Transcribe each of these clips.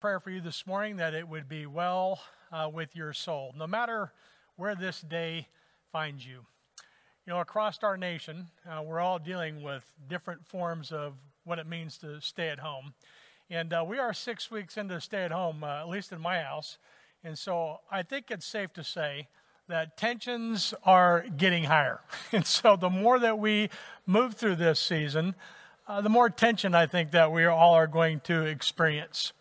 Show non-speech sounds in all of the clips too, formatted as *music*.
prayer for you this morning that it would be well uh, with your soul, no matter where this day finds you. You know, across our nation, uh, we're all dealing with different forms of what it means to stay at home. And uh, we are six weeks into stay at home, uh, at least in my house. And so I think it's safe to say that tensions are getting higher. *laughs* And so the more that we move through this season, uh, the more tension I think that we all are going to experience.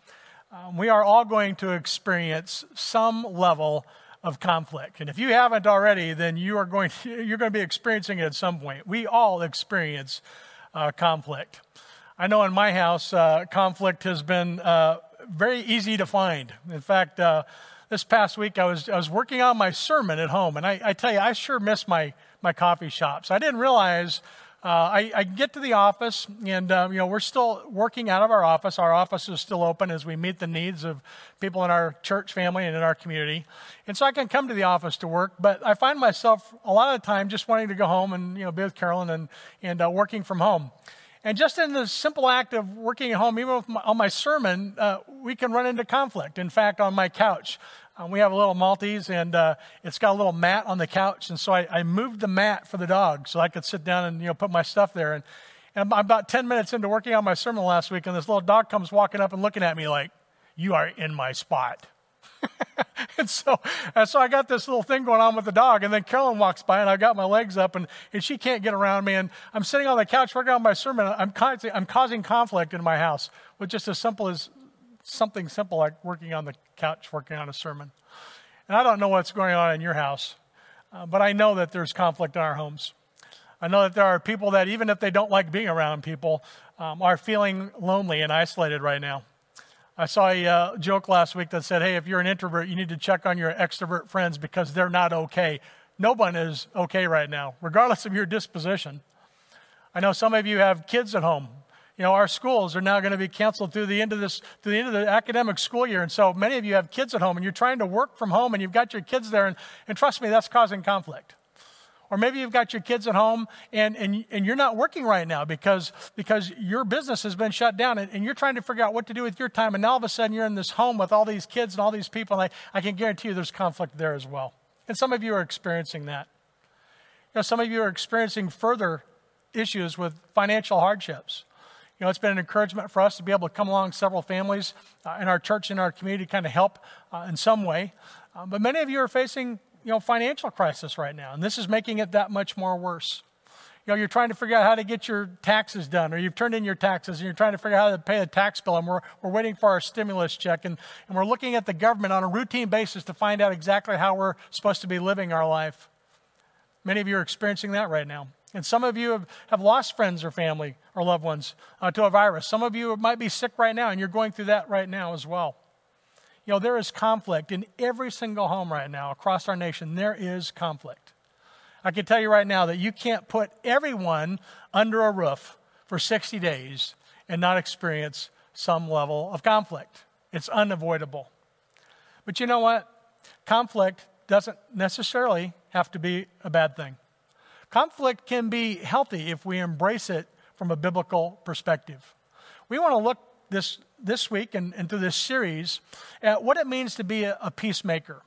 Um, we are all going to experience some level of conflict. And if you haven't already, then you are going to, *laughs* you're going to be experiencing it at some point. We all experience uh, conflict. I know in my house, uh, conflict has been uh, very easy to find. In fact, uh, this past week I was, I was working on my sermon at home, and I, I tell you, I sure miss my, my coffee shops. I didn't realize uh, I, I, get to the office, and uh, you know we're still working out of our office. Our office is still open as we meet the needs of people in our church family and in our community. And so I can come to the office to work, but I find myself a lot of the time just wanting to go home and you know be with Carolyn and and uh, working from home. And just in the simple act of working at home, even my, on my sermon, uh, we can run into conflict. In fact, on my couch, um, we have a little Maltese, and uh, it's got a little mat on the couch. And so I, I, moved the mat for the dog so I could sit down and you know put my stuff there. And, and I'm about 10 minutes into working on my sermon last week, and this little dog comes walking up and looking at me like, You are in my spot. *laughs* and so, and so I got this little thing going on with the dog, and then Carolyn walks by, and I got my legs up, and, and she can't get around me, and I'm sitting on the couch working on my sermon. I'm I'm causing conflict in my house with just as simple as something simple like working on the couch, working on a sermon. And I don't know what's going on in your house, uh, but I know that there's conflict in our homes. I know that there are people that, even if they don't like being around people, um, are feeling lonely and isolated right now. I saw a uh, joke last week that said, hey, if you're an introvert, you need to check on your extrovert friends because they're not okay. No one is okay right now, regardless of your disposition. I know some of you have kids at home you know, our schools are now going to be canceled through the end of this, through the end of the academic school year. And so many of you have kids at home and you're trying to work from home and you've got your kids there. And, and trust me, that's causing conflict. Or maybe you've got your kids at home and, and, and you're not working right now because, because your business has been shut down and, and you're trying to figure out what to do with your time. And now all of a sudden you're in this home with all these kids and all these people. And I, I can guarantee you there's conflict there as well. And some of you are experiencing that. You know, some of you are experiencing further issues with financial hardships. You know, it's been an encouragement for us to be able to come along several families uh, in our church, in our community, to kind of help uh, in some way. Uh, but many of you are facing, you know, financial crisis right now, and this is making it that much more worse. You know, you're trying to figure out how to get your taxes done, or you've turned in your taxes, and you're trying to figure out how to pay the tax bill, and we're, we're waiting for our stimulus check, and, and we're looking at the government on a routine basis to find out exactly how we're supposed to be living our life. Many of you are experiencing that right now. And some of you have, have lost friends or family or loved ones uh, to a virus. Some of you might be sick right now, and you're going through that right now as well. You know, there is conflict in every single home right now across our nation. There is conflict. I can tell you right now that you can't put everyone under a roof for 60 days and not experience some level of conflict. It's unavoidable. But you know what? Conflict doesn't necessarily have to be a bad thing. Conflict can be healthy if we embrace it from a biblical perspective. We want to look this, this week and, and through this series at what it means to be a, a peacemaker.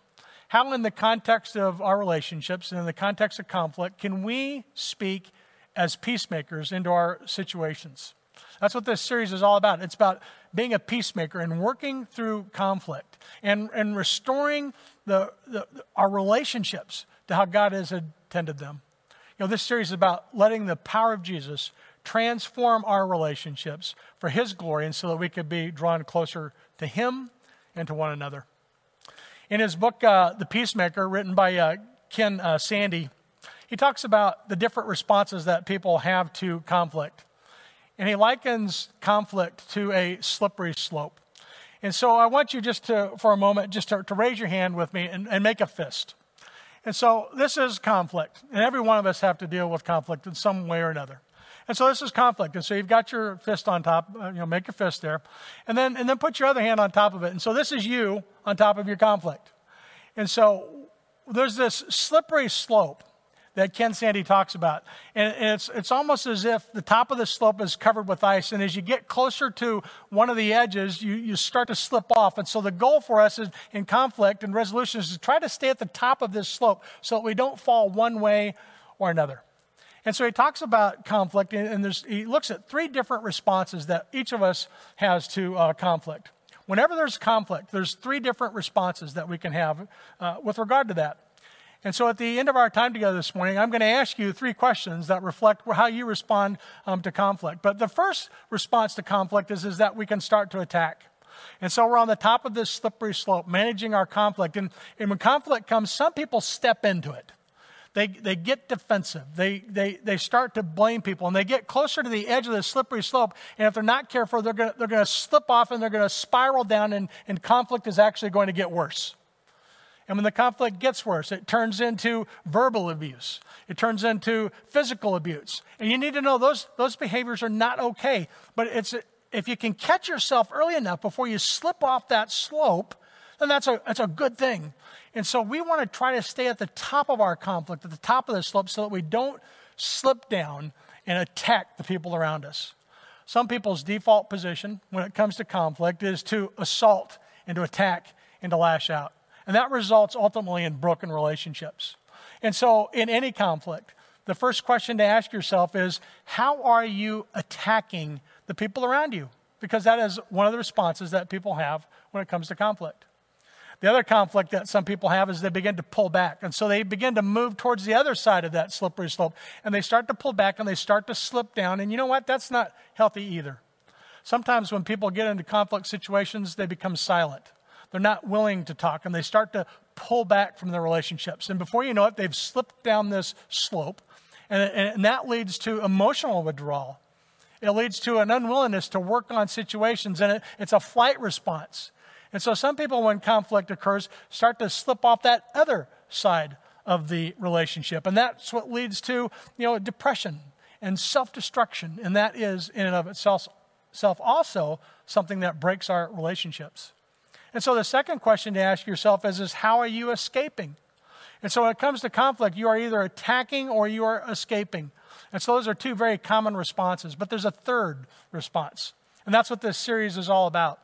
How, in the context of our relationships and in the context of conflict, can we speak as peacemakers into our situations? That's what this series is all about. It's about being a peacemaker and working through conflict and, and restoring the, the, our relationships to how God has intended them. You know, this series is about letting the power of Jesus transform our relationships for His glory and so that we could be drawn closer to Him and to one another. In his book, uh, The Peacemaker, written by uh, Ken uh, Sande, he talks about the different responses that people have to conflict. And he likens conflict to a slippery slope. And so I want you just to, for a moment, just to, to raise your hand with me and, and make a fist. And so this is conflict. And every one of us have to deal with conflict in some way or another. And so this is conflict. And so you've got your fist on top, uh, you know, make your fist there. And then, and then put your other hand on top of it. And so this is you on top of your conflict. And so there's this slippery slope that Ken Sande talks about. And it's, it's almost as if the top of the slope is covered with ice. And as you get closer to one of the edges, you, you start to slip off. And so the goal for us is, in conflict and resolution is to try to stay at the top of this slope so that we don't fall one way or another. And so he talks about conflict, and he looks at three different responses that each of us has to uh, conflict. Whenever there's conflict, there's three different responses that we can have uh, with regard to that. And so at the end of our time together this morning, I'm going to ask you three questions that reflect how you respond um, to conflict. But the first response to conflict is, is that we can start to attack. And so we're on the top of this slippery slope, managing our conflict. And, and when conflict comes, some people step into it they, they get defensive. They, they, they start to blame people and they get closer to the edge of the slippery slope. And if they're not careful, they're going they're to slip off and they're going to spiral down, and, and conflict is actually going to get worse. And when the conflict gets worse, it turns into verbal abuse. It turns into physical abuse. And you need to know those, those behaviors are not okay. But it's, if you can catch yourself early enough before you slip off that slope, then that's a, that's a good thing. And so we want to try to stay at the top of our conflict, at the top of the slope, so that we don't slip down and attack the people around us. Some people's default position when it comes to conflict is to assault and to attack and to lash out. And that results ultimately in broken relationships. And so, in any conflict, the first question to ask yourself is how are you attacking the people around you? Because that is one of the responses that people have when it comes to conflict. The other conflict that some people have is they begin to pull back. And so they begin to move towards the other side of that slippery slope. And they start to pull back and they start to slip down. And you know what? That's not healthy either. Sometimes when people get into conflict situations, they become silent. They're not willing to talk and they start to pull back from their relationships. And before you know it, they've slipped down this slope. And, and that leads to emotional withdrawal. It leads to an unwillingness to work on situations, and it, it's a flight response. And so some people, when conflict occurs, start to slip off that other side of the relationship. And that's what leads to, you know, depression and self-destruction. And that is, in and of itself, self also something that breaks our relationships. And so the second question to ask yourself is, is how are you escaping? And so when it comes to conflict, you are either attacking or you are escaping. And so those are two very common responses. But there's a third response. And that's what this series is all about.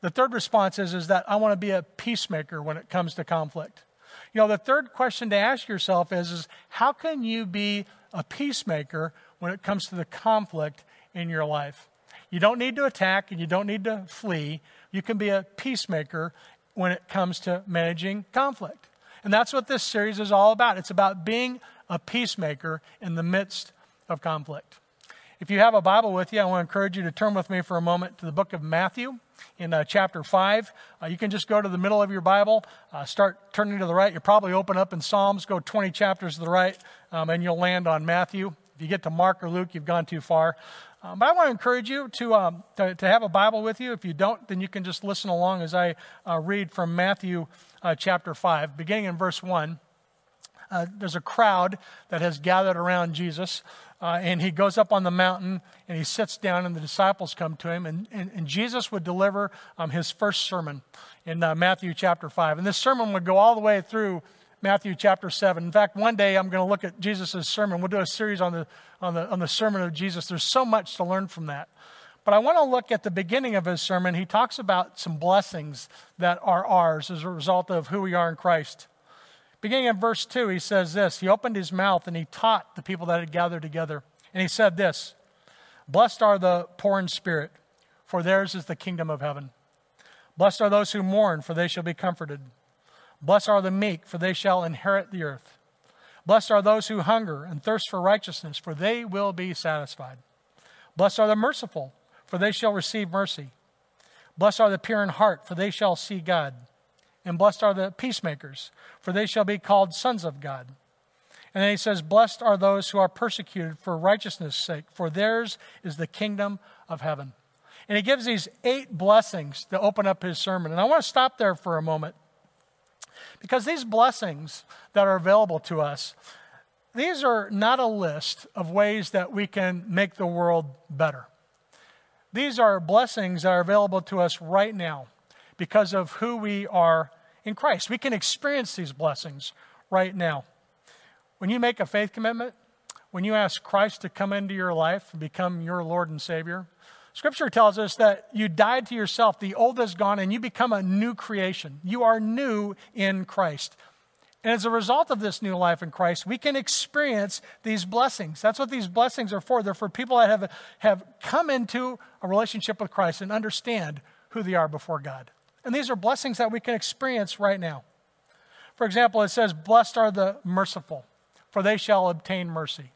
The third response is, is that I want to be a peacemaker when it comes to conflict. You know, the third question to ask yourself is, is how can you be a peacemaker when it comes to the conflict in your life? You don't need to attack and you don't need to flee. You can be a peacemaker when it comes to managing conflict. And that's what this series is all about. It's about being a peacemaker in the midst of conflict. If you have a Bible with you, I want to encourage you to turn with me for a moment to the book of Matthew in uh, chapter 5. Uh, you can just go to the middle of your Bible, uh, start turning to the right. You'll probably open up in Psalms, go 20 chapters to the right, um, and you'll land on Matthew. If you get to Mark or Luke, you've gone too far. Um, but I want to encourage you to, um, to, to, have a Bible with you. If you don't, then you can just listen along as I uh, read from Matthew uh, chapter 5, beginning in verse 1. Uh, there's a crowd that has gathered around Jesus uh, and he goes up on the mountain and he sits down, and the disciples come to him. And, and, and Jesus would deliver um, his first sermon in uh, Matthew chapter 5. And this sermon would go all the way through Matthew chapter 7. In fact, one day I'm going to look at Jesus' sermon. We'll do a series on the, on, the, on the sermon of Jesus. There's so much to learn from that. But I want to look at the beginning of his sermon. He talks about some blessings that are ours as a result of who we are in Christ. Beginning in verse 2, he says this He opened his mouth and he taught the people that had gathered together. And he said this Blessed are the poor in spirit, for theirs is the kingdom of heaven. Blessed are those who mourn, for they shall be comforted. Blessed are the meek, for they shall inherit the earth. Blessed are those who hunger and thirst for righteousness, for they will be satisfied. Blessed are the merciful, for they shall receive mercy. Blessed are the pure in heart, for they shall see God. And blessed are the peacemakers, for they shall be called sons of God. And then he says, Blessed are those who are persecuted for righteousness' sake, for theirs is the kingdom of heaven. And he gives these eight blessings to open up his sermon. And I want to stop there for a moment. Because these blessings that are available to us, these are not a list of ways that we can make the world better. These are blessings that are available to us right now because of who we are in Christ. We can experience these blessings right now. When you make a faith commitment, when you ask Christ to come into your life and become your Lord and Savior, Scripture tells us that you died to yourself, the old is gone, and you become a new creation. You are new in Christ. And as a result of this new life in Christ, we can experience these blessings. That's what these blessings are for. They're for people that have, have come into a relationship with Christ and understand who they are before God. And these are blessings that we can experience right now. For example, it says, Blessed are the merciful, for they shall obtain mercy.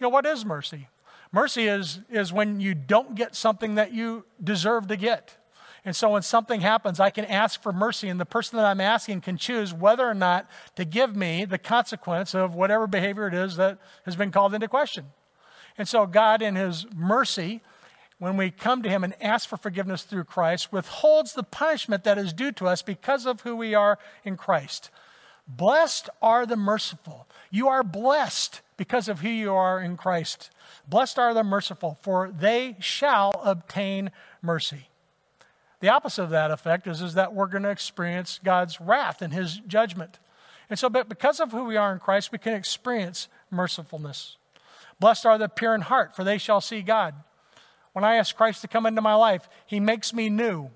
You know, what is mercy? Mercy is, is when you don't get something that you deserve to get. And so when something happens, I can ask for mercy, and the person that I'm asking can choose whether or not to give me the consequence of whatever behavior it is that has been called into question. And so God, in His mercy, when we come to Him and ask for forgiveness through Christ, withholds the punishment that is due to us because of who we are in Christ. Blessed are the merciful. You are blessed because of who you are in Christ. Blessed are the merciful, for they shall obtain mercy. The opposite of that effect is, is that we're going to experience God's wrath and his judgment. And so, but because of who we are in Christ, we can experience mercifulness. Blessed are the pure in heart, for they shall see God. When I ask Christ to come into my life, he makes me new.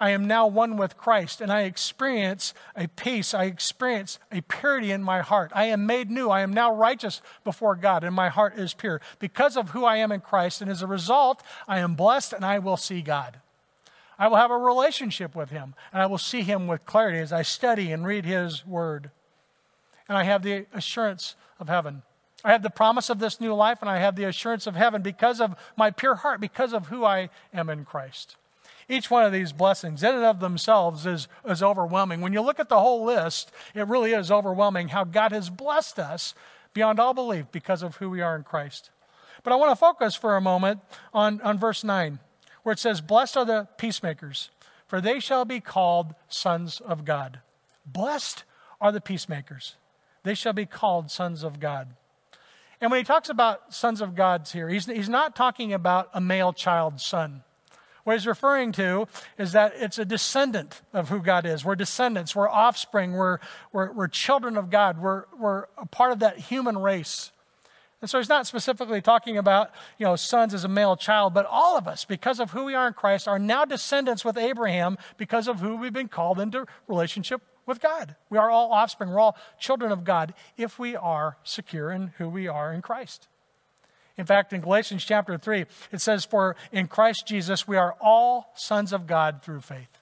I am now one with Christ, and I experience a peace. I experience a purity in my heart. I am made new. I am now righteous before God, and my heart is pure because of who I am in Christ. And as a result, I am blessed and I will see God. I will have a relationship with him, and I will see him with clarity as I study and read his word. And I have the assurance of heaven. I have the promise of this new life, and I have the assurance of heaven because of my pure heart, because of who I am in Christ. Each one of these blessings, in and of themselves, is, is overwhelming. When you look at the whole list, it really is overwhelming how God has blessed us beyond all belief because of who we are in Christ. But I want to focus for a moment on, on verse 9 where it says, Blessed are the peacemakers, for they shall be called sons of God. Blessed are the peacemakers, they shall be called sons of God. And when he talks about sons of God's here, he's, he's not talking about a male child son. What he's referring to is that it's a descendant of who God is. We're descendants, we're offspring, we're, we're, we're children of God, we're, we're a part of that human race. And so he's not specifically talking about, you know, sons as a male child, but all of us, because of who we are in Christ, are now descendants with Abraham because of who we've been called into relationship with God. We are all offspring, we're all children of God if we are secure in who we are in Christ. In fact, in Galatians chapter 3, it says, For in Christ Jesus we are all sons of God through faith.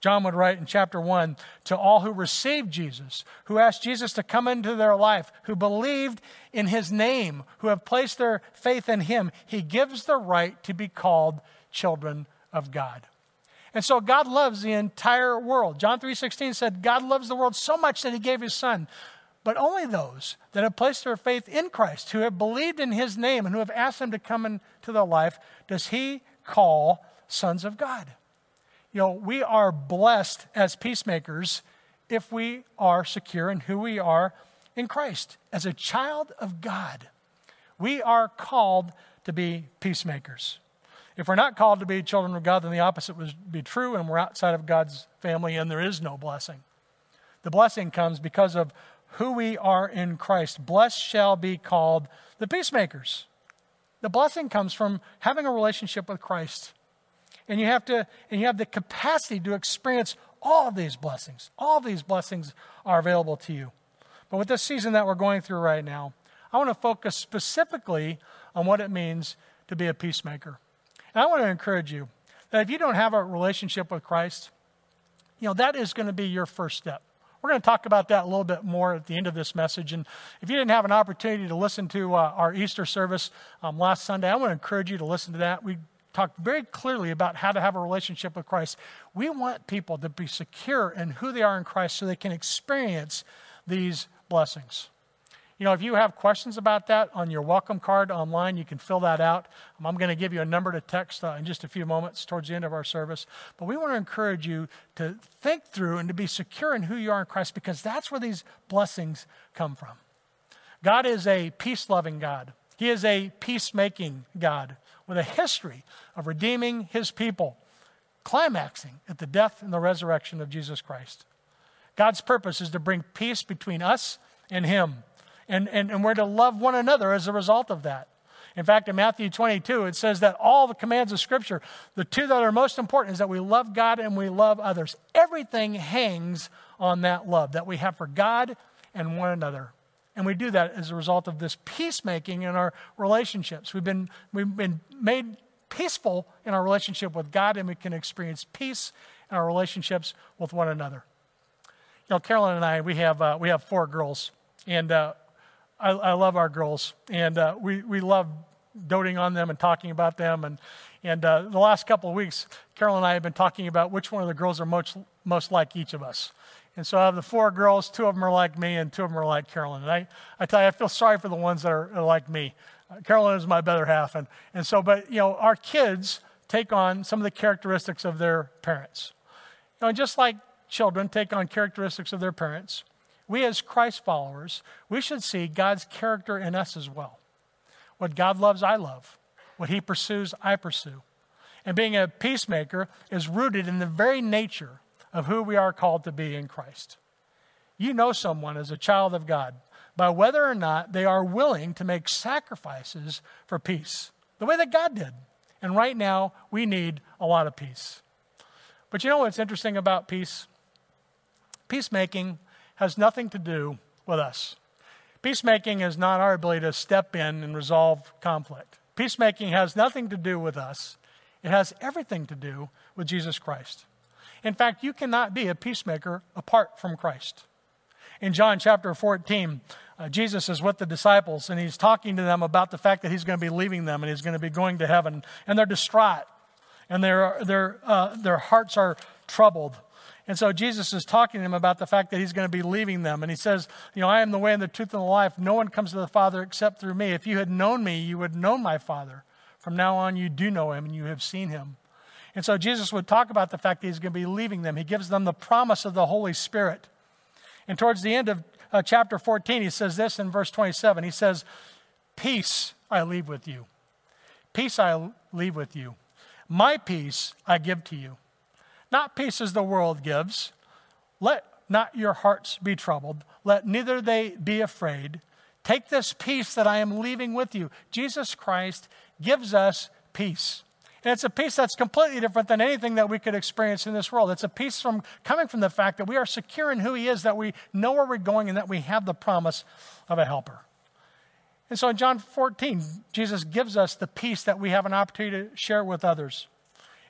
John would write in chapter 1 to all who received Jesus, who asked Jesus to come into their life, who believed in his name, who have placed their faith in him, he gives the right to be called children of God. And so God loves the entire world. John 3:16 said God loves the world so much that he gave his son. But only those that have placed their faith in Christ, who have believed in his name and who have asked him to come into their life, does he call sons of God you know, we are blessed as peacemakers if we are secure in who we are in Christ. As a child of God, we are called to be peacemakers. If we're not called to be children of God, then the opposite would be true, and we're outside of God's family, and there is no blessing. The blessing comes because of who we are in Christ. Blessed shall be called the peacemakers. The blessing comes from having a relationship with Christ and you have to and you have the capacity to experience all of these blessings. All of these blessings are available to you. But with this season that we're going through right now, I want to focus specifically on what it means to be a peacemaker. And I want to encourage you that if you don't have a relationship with Christ, you know, that is going to be your first step. We're going to talk about that a little bit more at the end of this message. And if you didn't have an opportunity to listen to uh, our Easter service um, last Sunday, I want to encourage you to listen to that. We talked very clearly about how to have a relationship with Christ. We want people to be secure in who they are in Christ so they can experience these blessings. You know, if you have questions about that on your welcome card online, you can fill that out. I'm going to give you a number to text uh, in just a few moments towards the end of our service. But we want to encourage you to think through and to be secure in who you are in Christ because that's where these blessings come from. God is a peace loving God, He is a peacemaking God with a history of redeeming his people, climaxing at the death and the resurrection of Jesus Christ. God's purpose is to bring peace between us and him. And, and, and we're to love one another as a result of that. In fact, in Matthew 22, it says that all the commands of Scripture, the two that are most important is that we love God and we love others. Everything hangs on that love that we have for God and one another. And we do that as a result of this peacemaking in our relationships. We've been, we've been made peaceful in our relationship with God, and we can experience peace in our relationships with one another. You know, Carolyn and I, we have, uh, we have four girls, and uh, I, I, love our girls, and uh, we, we love doting on them and talking about them. And, and uh, the last couple of weeks, Carolyn and I have been talking about which one of the girls are most, most like each of us. And so have the four girls, two of them are like me, and two of them are like Carolyn. And I, I tell you, I feel sorry for the ones that are, are like me. Uh, Carolyn is my better half. And, and so, but, you know, our kids take on some of the characteristics of their parents. You know, and just like children take on characteristics of their parents, we as Christ followers, we should see God's character in us as well. What God loves, I love. What he pursues, I pursue. And being a peacemaker is rooted in the very nature of who we are called to be in Christ. You know someone as a child of God by whether or not they are willing to make sacrifices for peace, the way that God did. And right now, we need a lot of peace. But you know what's interesting about peace? Peacemaking has nothing to do with us. Peacemaking is not our ability to step in and resolve conflict. Peacemaking has nothing to do with us, it has everything to do with Jesus Christ. In fact, you cannot be a peacemaker apart from Christ. In John chapter 14, uh, Jesus is with the disciples and he's talking to them about the fact that he's going to be leaving them and he's going to be going to heaven. And they're distraught and their, their, uh, their hearts are troubled. And so Jesus is talking to them about the fact that he's going to be leaving them. And he says, You know, I am the way and the truth and the life. No one comes to the Father except through me. If you had known me, you would have known my Father. From now on, you do know him and you have seen him. And so Jesus would talk about the fact that he's going to be leaving them. He gives them the promise of the Holy Spirit. And towards the end of uh, chapter 14, he says this in verse 27. He says, Peace I leave with you. Peace I leave with you. My peace I give to you. Not peace as the world gives. Let not your hearts be troubled. Let neither they be afraid. Take this peace that I am leaving with you. Jesus Christ gives us peace. And it's a peace that's completely different than anything that we could experience in this world. It's a peace from coming from the fact that we are secure in who He is, that we know where we're going, and that we have the promise of a helper. And so in John 14, Jesus gives us the peace that we have an opportunity to share with others.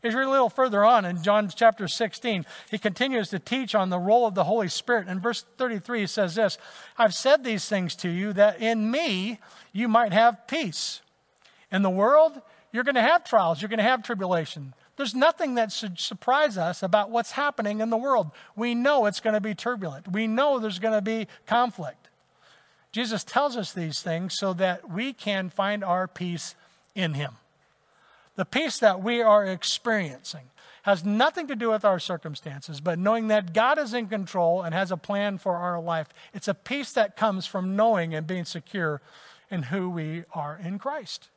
As you read a little further on in John chapter 16, he continues to teach on the role of the Holy Spirit. In verse 33, he says this I've said these things to you that in me you might have peace. In the world, you're going to have trials, you're going to have tribulation. There's nothing that should surprise us about what's happening in the world. We know it's going to be turbulent, we know there's going to be conflict. Jesus tells us these things so that we can find our peace in Him. The peace that we are experiencing has nothing to do with our circumstances, but knowing that God is in control and has a plan for our life. It's a peace that comes from knowing and being secure in who we are in Christ.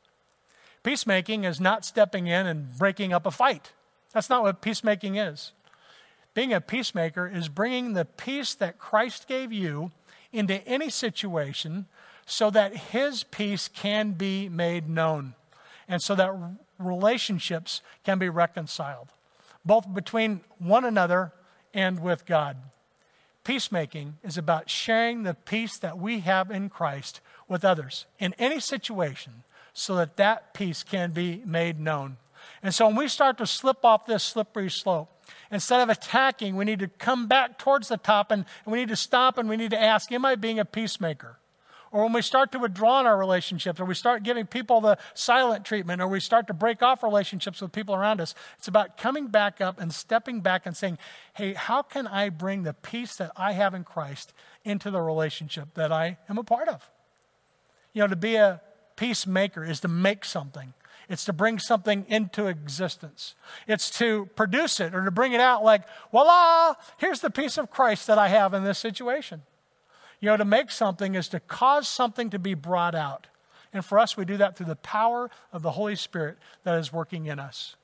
Peacemaking is not stepping in and breaking up a fight. That's not what peacemaking is. Being a peacemaker is bringing the peace that Christ gave you into any situation so that his peace can be made known and so that relationships can be reconciled, both between one another and with God. Peacemaking is about sharing the peace that we have in Christ with others in any situation so that that peace can be made known. And so when we start to slip off this slippery slope, instead of attacking, we need to come back towards the top and, we need to stop and we need to ask, Am I being a peacemaker? Or when we start to withdraw in our relationships, or we start giving people the silent treatment, or we start to break off relationships with people around us, it's about coming back up and stepping back and saying, Hey, how can I bring the peace that I have in Christ into the relationship that I am a part of? You know, to be a peacemaker is to make something. It's to bring something into existence. It's to produce it or to bring it out like, voila, here's the peace of Christ that I have in this situation. You know, to make something is to cause something to be brought out. And for us, we do that through the power of the Holy Spirit that is working in us.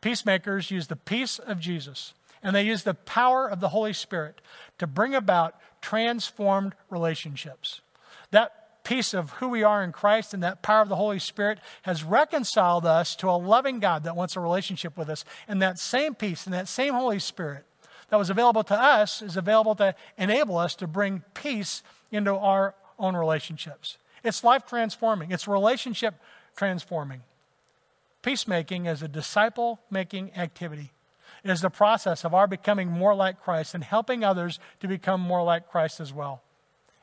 Peacemakers use the peace of Jesus and they use the power of the Holy Spirit to bring about transformed relationships. That peace of who we are in Christ and that power of the Holy Spirit has reconciled us to a loving God that wants a relationship with us. And that same peace and that same Holy Spirit that was available to us is available to enable us to bring peace into our own relationships. It's life transforming, it's relationship transforming. Peacemaking is a disciple making activity. It is the process of our becoming more like Christ and helping others to become more like Christ as well.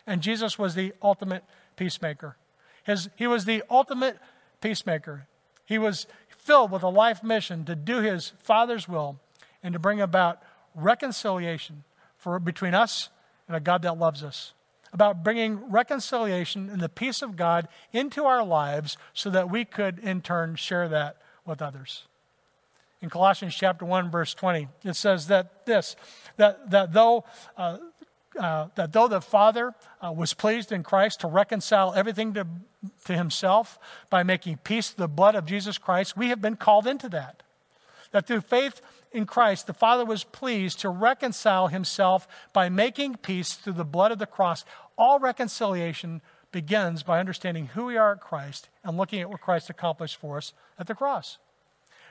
And Jesus was the ultimate peacemaker. His, he was the ultimate peacemaker. He was filled with a life mission to do his Father's will and to bring about reconciliation for, between us and a God that loves us. About bringing reconciliation and the peace of God into our lives so that we could in turn share that with others. In Colossians chapter 1, verse 20, it says that this, that, that though uh, uh, that though the Father uh, was pleased in Christ to reconcile everything to, to himself by making peace through the blood of Jesus Christ, we have been called into that. That through faith in Christ, the Father was pleased to reconcile himself by making peace through the blood of the cross. All reconciliation begins by understanding who we are at Christ and looking at what Christ accomplished for us at the cross.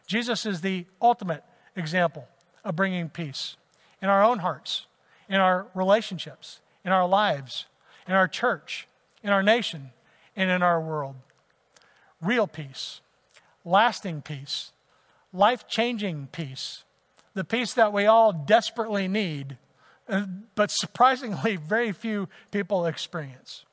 Jesus is the ultimate example of bringing peace in our own hearts in our relationships, in our lives, in our church, in our nation, and in our world. Real peace, lasting peace, life changing peace, the peace that we all desperately need, uh, but surprisingly, *laughs* very few people experience,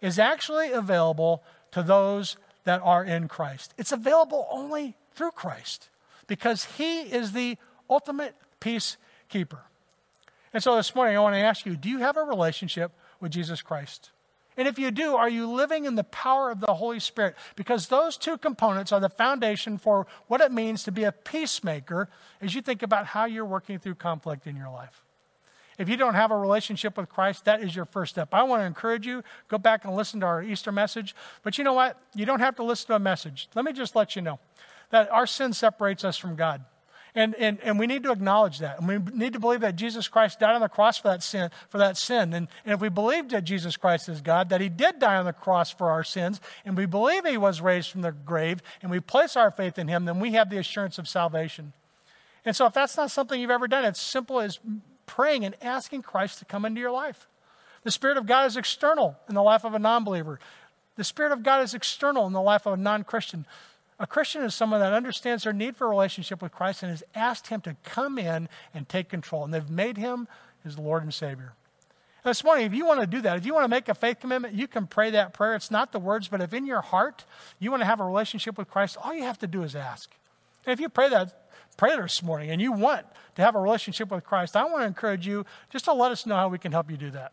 is actually available to those that are in Christ. It's available only through Christ because He is the ultimate peacekeeper. And so this morning, I want to ask you do you have a relationship with Jesus Christ? And if you do, are you living in the power of the Holy Spirit? Because those two components are the foundation for what it means to be a peacemaker as you think about how you're working through conflict in your life. If you don't have a relationship with Christ, that is your first step. I want to encourage you, go back and listen to our Easter message. But you know what? You don't have to listen to a message. Let me just let you know that our sin separates us from God. And, and, and we need to acknowledge that. And we need to believe that Jesus Christ died on the cross for that sin. For that sin. And, and if we believe that Jesus Christ is God, that he did die on the cross for our sins, and we believe he was raised from the grave, and we place our faith in him, then we have the assurance of salvation. And so if that's not something you've ever done, it's simple as praying and asking Christ to come into your life. The Spirit of God is external in the life of a non believer. The Spirit of God is external in the life of a non Christian. A Christian is someone that understands their need for a relationship with Christ and has asked Him to come in and take control. And they've made Him His Lord and Savior. And this morning, if you want to do that, if you want to make a faith commitment, you can pray that prayer. It's not the words, but if in your heart you want to have a relationship with Christ, all you have to do is ask. And if you pray that prayer this morning and you want to have a relationship with Christ, I want to encourage you just to let us know how we can help you do that.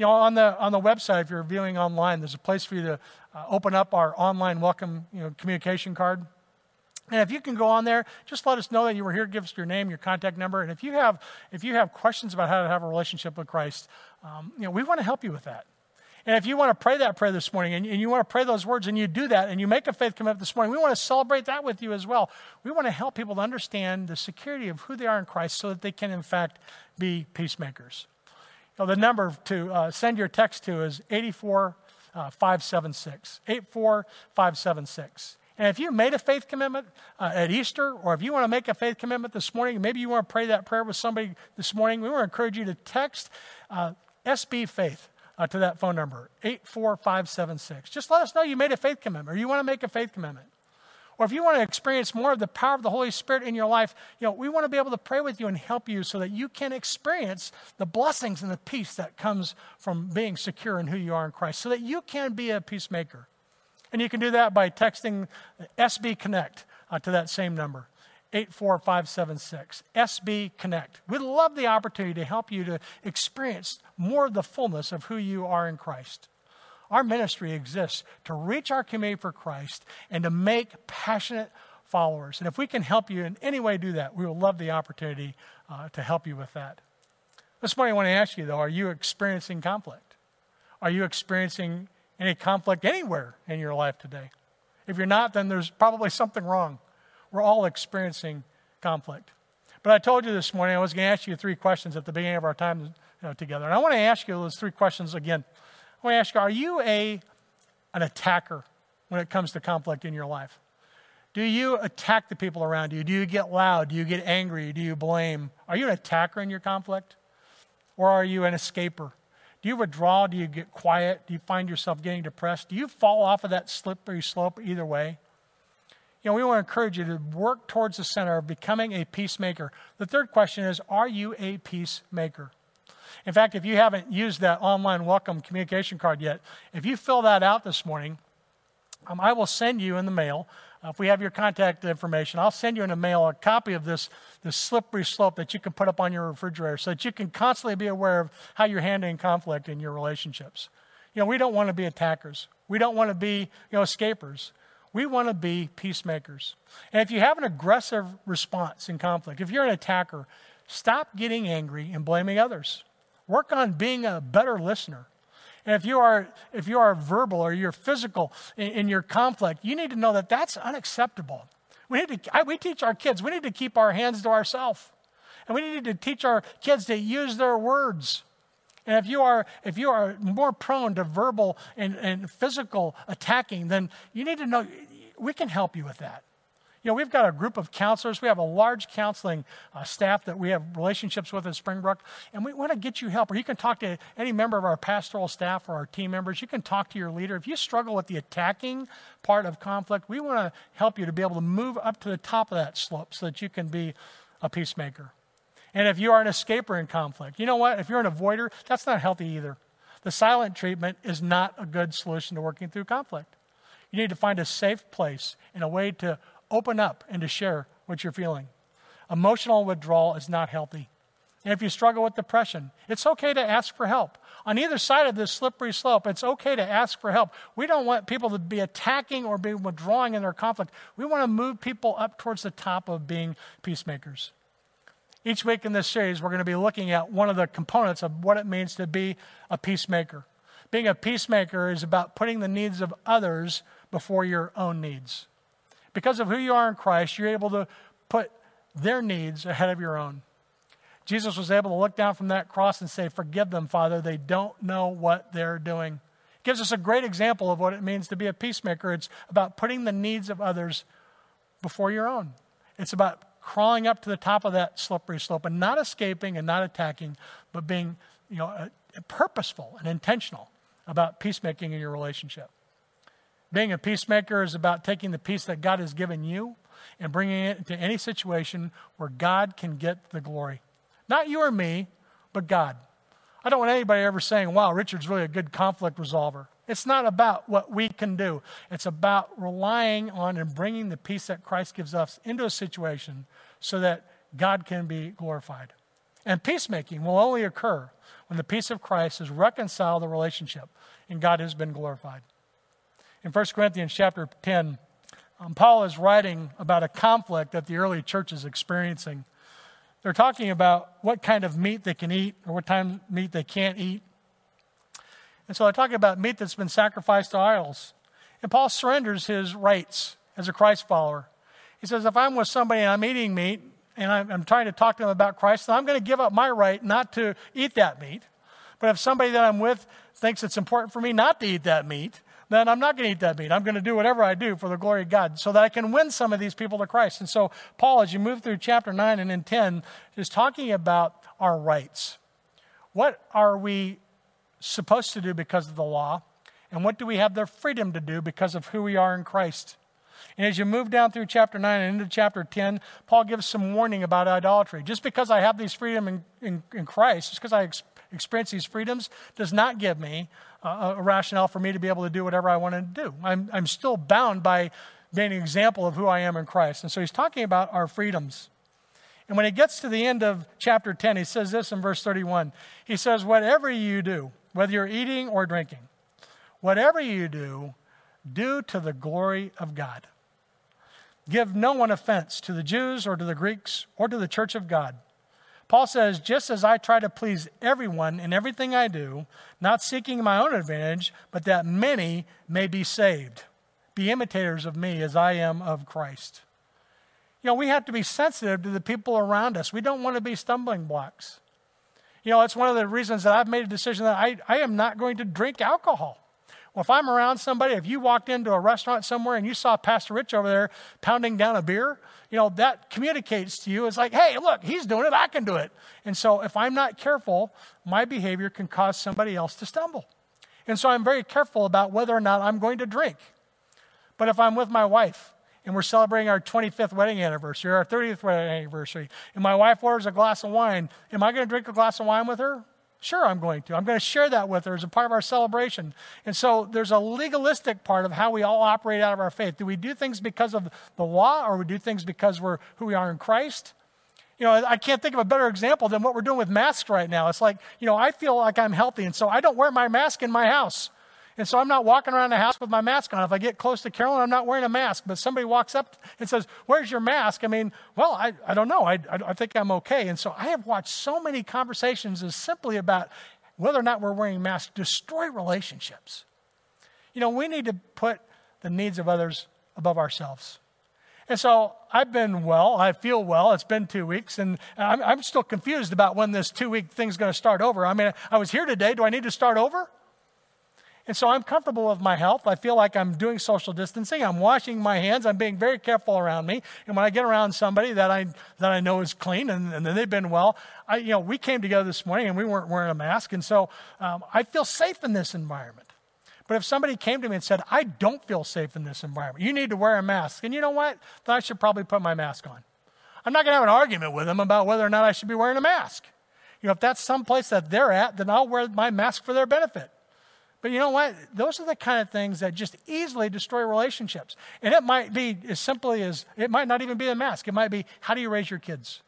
You know, on the, on the website, if you're viewing online, there's a place for you to uh, open up our online welcome you know, communication card. And if you can go on there, just let us know that you were here. Give us your name, your contact number, and if you have if you have questions about how to have a relationship with Christ, um, you know we want to help you with that. And if you want to pray that prayer this morning and, and you want to pray those words and you do that and you make a faith commitment this morning, we want to celebrate that with you as well. We want to help people to understand the security of who they are in Christ so that they can, in fact, be peacemakers. So the number to uh, send your text to is 84576. Uh, 84576. And if you made a faith commitment uh, at Easter, or if you want to make a faith commitment this morning, maybe you want to pray that prayer with somebody this morning, we want to encourage you to text uh, SB Faith uh, to that phone number, 84576. Just let us know you made a faith commitment or you want to make a faith commitment. Or if you want to experience more of the power of the Holy Spirit in your life, you know, we want to be able to pray with you and help you so that you can experience the blessings and the peace that comes from being secure in who you are in Christ, so that you can be a peacemaker. And you can do that by texting SB Connect uh, to that same number. 84576 SB Connect. We'd love the opportunity to help you to experience more of the fullness of who you are in Christ. Our ministry exists to reach our community for Christ and to make passionate followers. And if we can help you in any way do that, we will love the opportunity uh, to help you with that. This morning, I want to ask you, though, are you experiencing conflict? Are you experiencing any conflict anywhere in your life today? If you're not, then there's probably something wrong. We're all experiencing conflict. But I told you this morning I was going to ask you three questions at the beginning of our time you know, together. And I want to ask you those three questions again I want to ask you, are you a, an attacker when it comes to conflict in your life? Do you attack the people around you? Do you get loud? Do you get angry? Do you blame? Are you an attacker in your conflict? Or are you an escaper? Do you withdraw? Do you get quiet? Do you find yourself getting depressed? Do you fall off of that slippery slope either way? You know, we want to encourage you to work towards the center of becoming a peacemaker. The third question is Are you a peacemaker? In fact, if you haven't used that online welcome communication card yet, if you fill that out this morning, um, I will send you in the mail. Uh, if we have your contact information, I'll send you in the mail a copy of this, this slippery slope that you can put up on your refrigerator so that you can constantly be aware of how you're handling conflict in your relationships. You know, we don't want to be attackers. We don't want to be, you know, escapers. We want to be peacemakers. And if you have an aggressive response in conflict, if you're an attacker, stop getting angry and blaming others. Work on being a better listener. And if you are, if you are verbal or you're physical in, in your conflict, you need to know that that's unacceptable. We, need to, I, we teach our kids, we need to keep our hands to ourselves. And we need to teach our kids to use their words. And if you are, if you are more prone to verbal and, and physical attacking, then you need to know we can help you with that. You know, we've got a group of counselors. We have a large counseling uh, staff that we have relationships with in Springbrook, and we want to get you help. Or you can talk to any member of our pastoral staff or our team members. You can talk to your leader. If you struggle with the attacking part of conflict, we want to help you to be able to move up to the top of that slope so that you can be a peacemaker. And if you are an escaper in conflict, you know what? If you're an avoider, that's not healthy either. The silent treatment is not a good solution to working through conflict. You need to find a safe place and a way to open up and to share what you're feeling. Emotional withdrawal is not healthy. And if you struggle with depression, it's okay to ask for help. On either side of this slippery slope, it's okay to ask for help. We don't want people to be attacking or be withdrawing in their conflict. We want to move people up towards the top of being peacemakers. Each week in this series, we're going to be looking at one of the components of what it means to be a peacemaker. Being a peacemaker is about putting the needs of others before your own needs. Because of who you are in Christ, you're able to put their needs ahead of your own. Jesus was able to look down from that cross and say, Forgive them, Father. They don't know what they're doing. It gives us a great example of what it means to be a peacemaker. It's about putting the needs of others before your own. It's about crawling up to the top of that slippery slope and not escaping and not attacking, but being you know, purposeful and intentional about peacemaking in your relationship. Being a peacemaker is about taking the peace that God has given you and bringing it into any situation where God can get the glory. Not you or me, but God. I don't want anybody ever saying, wow, Richard's really a good conflict resolver. It's not about what we can do, it's about relying on and bringing the peace that Christ gives us into a situation so that God can be glorified. And peacemaking will only occur when the peace of Christ has reconciled the relationship and God has been glorified. In 1 Corinthians chapter 10, um, Paul is writing about a conflict that the early church is experiencing. They're talking about what kind of meat they can eat or what kind of meat they can't eat. And so they're talking about meat that's been sacrificed to idols. And Paul surrenders his rights as a Christ follower. He says, if I'm with somebody and I'm eating meat and I'm, I'm trying to talk to them about Christ, then I'm going to give up my right not to eat that meat. But if somebody that I'm with thinks it's important for me not to eat that meat, then I'm not going to eat that meat. I'm going to do whatever I do for the glory of God so that I can win some of these people to Christ. And so, Paul, as you move through chapter 9 and in 10, is talking about our rights. What are we supposed to do because of the law? And what do we have the freedom to do because of who we are in Christ? And as you move down through chapter 9 and into chapter 10, Paul gives some warning about idolatry. Just because I have these freedom in, in, in Christ, just because I experience these freedoms, does not give me a, a rationale for me to be able to do whatever I want to do. I'm, I'm still bound by being an example of who I am in Christ. And so he's talking about our freedoms. And when he gets to the end of chapter 10, he says this in verse 31. He says, Whatever you do, whether you're eating or drinking, whatever you do, do to the glory of God. Give no one offense to the Jews or to the Greeks or to the church of God Paul says, just as I try to please everyone in everything I do, not seeking my own advantage, but that many may be saved. Be imitators of me as I am of Christ. You know, we have to be sensitive to the people around us. We don't want to be stumbling blocks. You know, it's one of the reasons that I've made a decision that I, I am not going to drink alcohol. Well, if I'm around somebody, if you walked into a restaurant somewhere and you saw Pastor Rich over there pounding down a beer, you know, that communicates to you. It's like, hey, look, he's doing it, I can do it. And so if I'm not careful, my behavior can cause somebody else to stumble. And so I'm very careful about whether or not I'm going to drink. But if I'm with my wife and we're celebrating our 25th wedding anniversary, or our 30th wedding anniversary, and my wife orders a glass of wine, am I going to drink a glass of wine with her? Sure, I'm going to. I'm going to share that with her as a part of our celebration. And so there's a legalistic part of how we all operate out of our faith. Do we do things because of the law or we do things because we're who we are in Christ? You know, I can't think of a better example than what we're doing with masks right now. It's like, you know, I feel like I'm healthy, and so I don't wear my mask in my house. And so I'm not walking around the house with my mask on. If I get close to Carolyn, I'm not wearing a mask. But somebody walks up and says, Where's your mask? I mean, well, I, I don't know. I, I, I think I'm okay. And so I have watched so many conversations as simply about whether or not we're wearing masks destroy relationships. You know, we need to put the needs of others above ourselves. And so I've been well. I feel well. It's been two weeks, and I'm, I'm still confused about when this two week thing's going to start over. I mean, I was here today. Do I need to start over? And so I'm comfortable with my health. I feel like I'm doing social distancing. I'm washing my hands. I'm being very careful around me. And when I get around somebody that I, that I know is clean and, and they've been well, I, you know, we came together this morning and we weren't wearing a mask. And so um, I feel safe in this environment. But if somebody came to me and said, I don't feel safe in this environment, you need to wear a mask, and you know what? Then I should probably put my mask on. I'm not going to have an argument with them about whether or not I should be wearing a mask. You know, if that's someplace that they're at, then I'll wear my mask for their benefit. But you know what? Those are the kind of things that just easily destroy relationships. And it might be as simply as it might not even be a mask. It might be how do you raise your kids?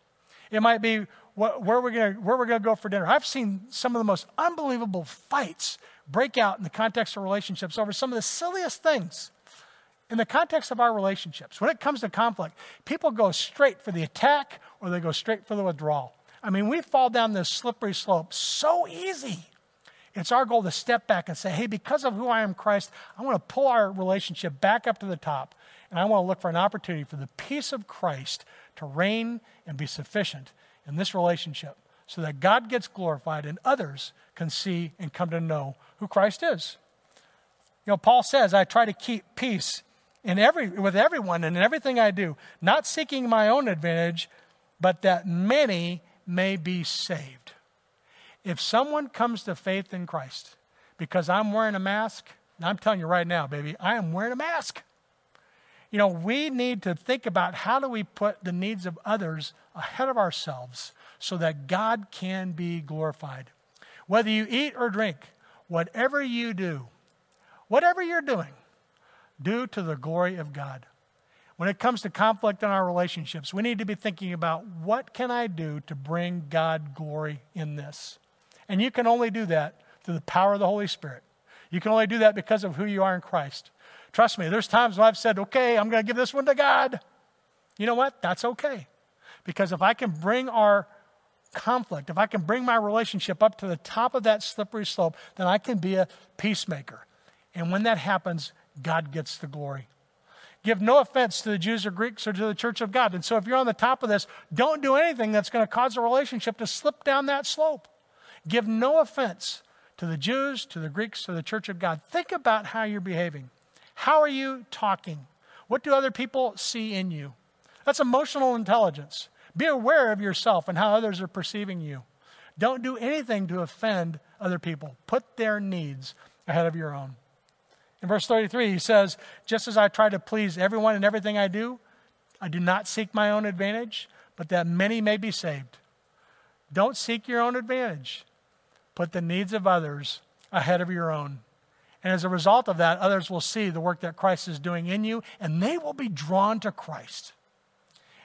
It might be what, where we're going where we're going to go for dinner. I've seen some of the most unbelievable fights break out in the context of relationships over some of the silliest things. In the context of our relationships, when it comes to conflict, people go straight for the attack or they go straight for the withdrawal. I mean, we fall down this slippery slope so easy. It's our goal to step back and say, hey, because of who I am Christ, I want to pull our relationship back up to the top. And I want to look for an opportunity for the peace of Christ to reign and be sufficient in this relationship so that God gets glorified and others can see and come to know who Christ is. You know, Paul says, I try to keep peace in every, with everyone and in everything I do, not seeking my own advantage, but that many may be saved. If someone comes to faith in Christ because I'm wearing a mask, I'm telling you right now, baby, I am wearing a mask. You know, we need to think about how do we put the needs of others ahead of ourselves so that God can be glorified. Whether you eat or drink, whatever you do, whatever you're doing, do to the glory of God. When it comes to conflict in our relationships, we need to be thinking about what can I do to bring God glory in this? And you can only do that through the power of the Holy Spirit. You can only do that because of who you are in Christ. Trust me, there's times when I've said, okay, I'm going to give this one to God. You know what? That's okay. Because if I can bring our conflict, if I can bring my relationship up to the top of that slippery slope, then I can be a peacemaker. And when that happens, God gets the glory. Give no offense to the Jews or Greeks or to the church of God. And so if you're on the top of this, don't do anything that's going to cause a relationship to slip down that slope. Give no offense to the Jews, to the Greeks, to the church of God. Think about how you're behaving. How are you talking? What do other people see in you? That's emotional intelligence. Be aware of yourself and how others are perceiving you. Don't do anything to offend other people. Put their needs ahead of your own. In verse 33, he says, Just as I try to please everyone in everything I do, I do not seek my own advantage, but that many may be saved. Don't seek your own advantage. Put the needs of others ahead of your own. And as a result of that, others will see the work that Christ is doing in you, and they will be drawn to Christ.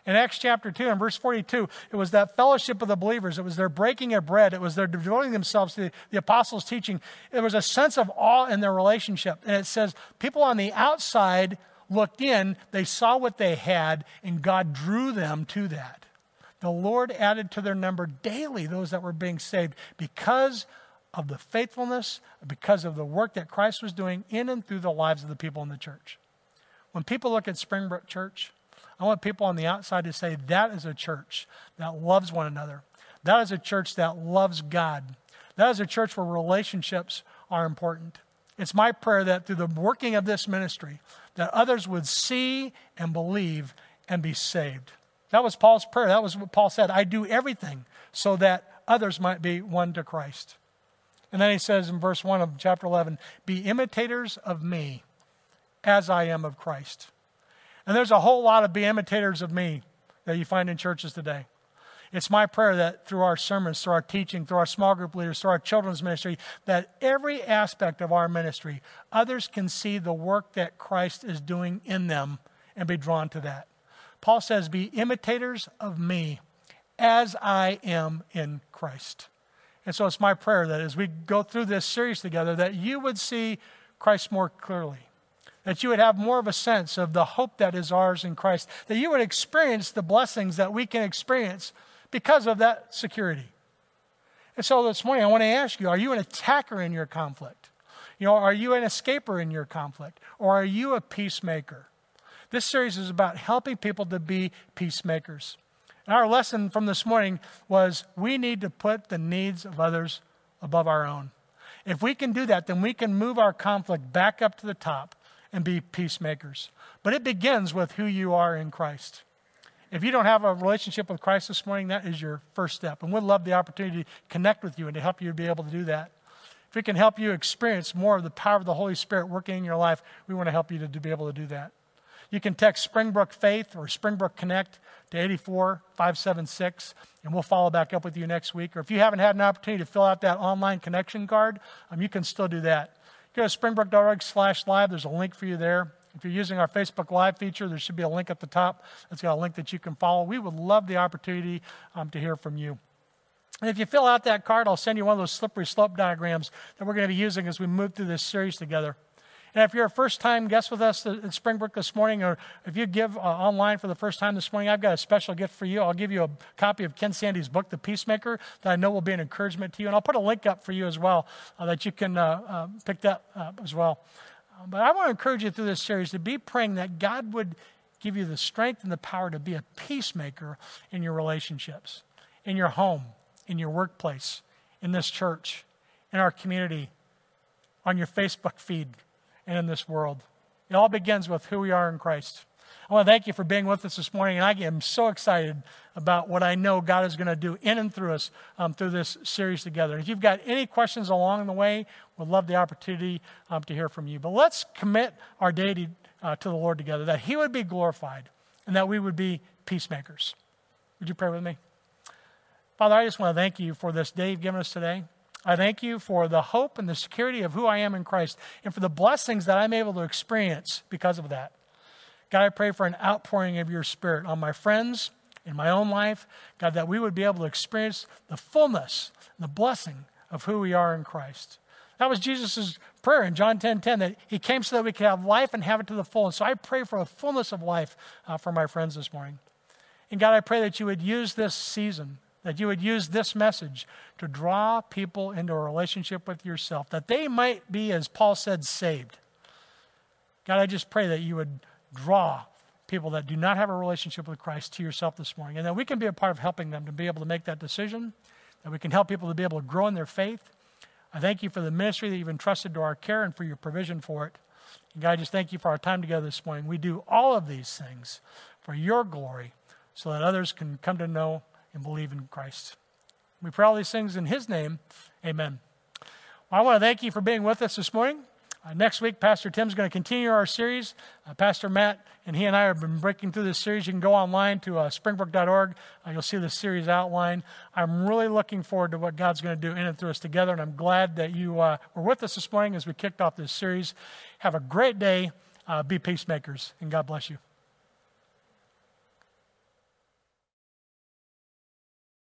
In Acts chapter 2 and verse 42, it was that fellowship of the believers. It was their breaking of bread. It was their devoting themselves to the, the apostles' teaching. There was a sense of awe in their relationship. And it says, people on the outside looked in, they saw what they had, and God drew them to that. The Lord added to their number daily those that were being saved because of the faithfulness, because of the work that Christ was doing in and through the lives of the people in the church. When people look at Springbrook Church, I want people on the outside to say that is a church that loves one another, That is a church that loves God. That is a church where relationships are important. It's my prayer that through the working of this ministry, that others would see and believe and be saved. That was Paul's prayer. That was what Paul said. I do everything so that others might be won to Christ. And then he says in verse 1 of chapter 11, Be imitators of me as I am of Christ. And there's a whole lot of be imitators of me that you find in churches today. It's my prayer that through our sermons, through our teaching, through our small group leaders, through our children's ministry, that every aspect of our ministry, others can see the work that Christ is doing in them and be drawn to that. Paul says, Be imitators of me as I am in Christ. And so it's my prayer that as we go through this series together, that you would see Christ more clearly that you would have more of a sense of the hope that is ours in Christ, that you would experience the blessings that we can experience because of that security. And so this morning, I want to ask you are you an attacker in your conflict? You know, are you an escaper in your conflict? Or are you a peacemaker? This series is about helping people to be peacemakers. And our lesson from this morning was we need to put the needs of others above our own. If we can do that, then we can move our conflict back up to the top and be peacemakers. But it begins with who you are in Christ. If you don't have a relationship with Christ this morning, that is your first step. And we'd love the opportunity to connect with you and to help you be able to do that. If we can help you experience more of the power of the Holy Spirit working in your life, we want to help you to, to be able to do that. You can text Springbrook Faith or Springbrook Connect to 84576, and we'll follow back up with you next week. Or if you haven't had an opportunity to fill out that online connection card, um, you can still do that. Go to springbrook.org slash live. There's a link for you there. If you're using our Facebook Live feature, there should be a link at the top that's got a link that you can follow. We would love the opportunity um, to hear from you. And if you fill out that card, I'll send you one of those slippery slope diagrams that we're going to be using as we move through this series together. And if you're a first time guest with us at Springbrook this morning, or if you give uh, online for the first time this morning, I've got a special gift for you. I'll give you a copy of Ken Sande's book, The Peacemaker, that I know will be an encouragement to you. And I'll put a link up for you as well uh, that you can uh, uh pick that up as well. Uh, but I want to encourage you through this series to be praying that God would give you the strength and the power to be a peacemaker in your relationships, in your home, in your workplace, in this church, in our community, on your Facebook feed and in this world. It all begins with who we are in Christ. I want to thank you for being with us this morning, and I am so excited about what I know God is going to do in and through us um, through this series together. If you've got any questions along the way, we'd love the opportunity um, to hear from you. But let's commit our day to, uh, to the Lord together, that He would be glorified and that we would be peacemakers. Would you pray with me? Father, I just want to thank you for this day you've given us today. I thank you for the hope and the security of who I am in Christ and for the blessings that I'm able to experience because of that. God, I pray for an outpouring of your spirit on my friends, in my own life. God, that we would be able to experience the fullness, the blessing of who we are in Christ. That was Jesus' prayer in John 10 10, that he came so that we could have life and have it to the full. And so I pray for a fullness of life uh, for my friends this morning. And God, I pray that you would use this season that you would use this message to draw people into a relationship with yourself, that they might be, as Paul said, saved. God, I just pray that you would draw people that do not have a relationship with Christ to yourself this morning, and that we can be a part of helping them to be able to make that decision, that we can help people to be able to grow in their faith. I thank you for the ministry that you've entrusted to our care and for your provision for it. And God, I just thank you for our time together this morning. We do all of these things for your glory so that others can come to know and believe in Christ. We pray all these things in His name. Amen. Well, I want to thank you for being with us this morning. Uh, next week, Pastor Tim's going to continue our series. Uh, Pastor Matt and he and I have been breaking through this series. You can go online to uh, springbrook.org. Uh, you'll see the series outline. I'm really looking forward to what God's going to do in and through us together, and I'm glad that you uh, were with us this morning as we kicked off this series. Have a great day. Uh, be peacemakers, and God bless you.